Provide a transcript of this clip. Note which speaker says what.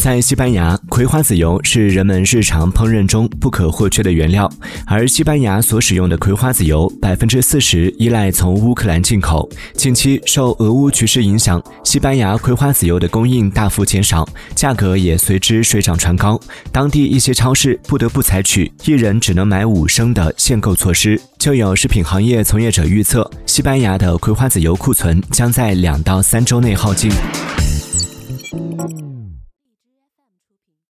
Speaker 1: 在西班牙葵花籽油是人们日常烹饪中不可或缺的原料而西班牙所使用的葵花籽油百分之四十依赖从乌克兰进口近期受俄乌局势影响西班牙葵花籽油的供应大幅减少价格也随之水涨船高。当地一些超市不得不采取一人只能买五升的限购措施就有食品行业从业者预测西班牙的葵花籽油库存将在两到三周内耗尽。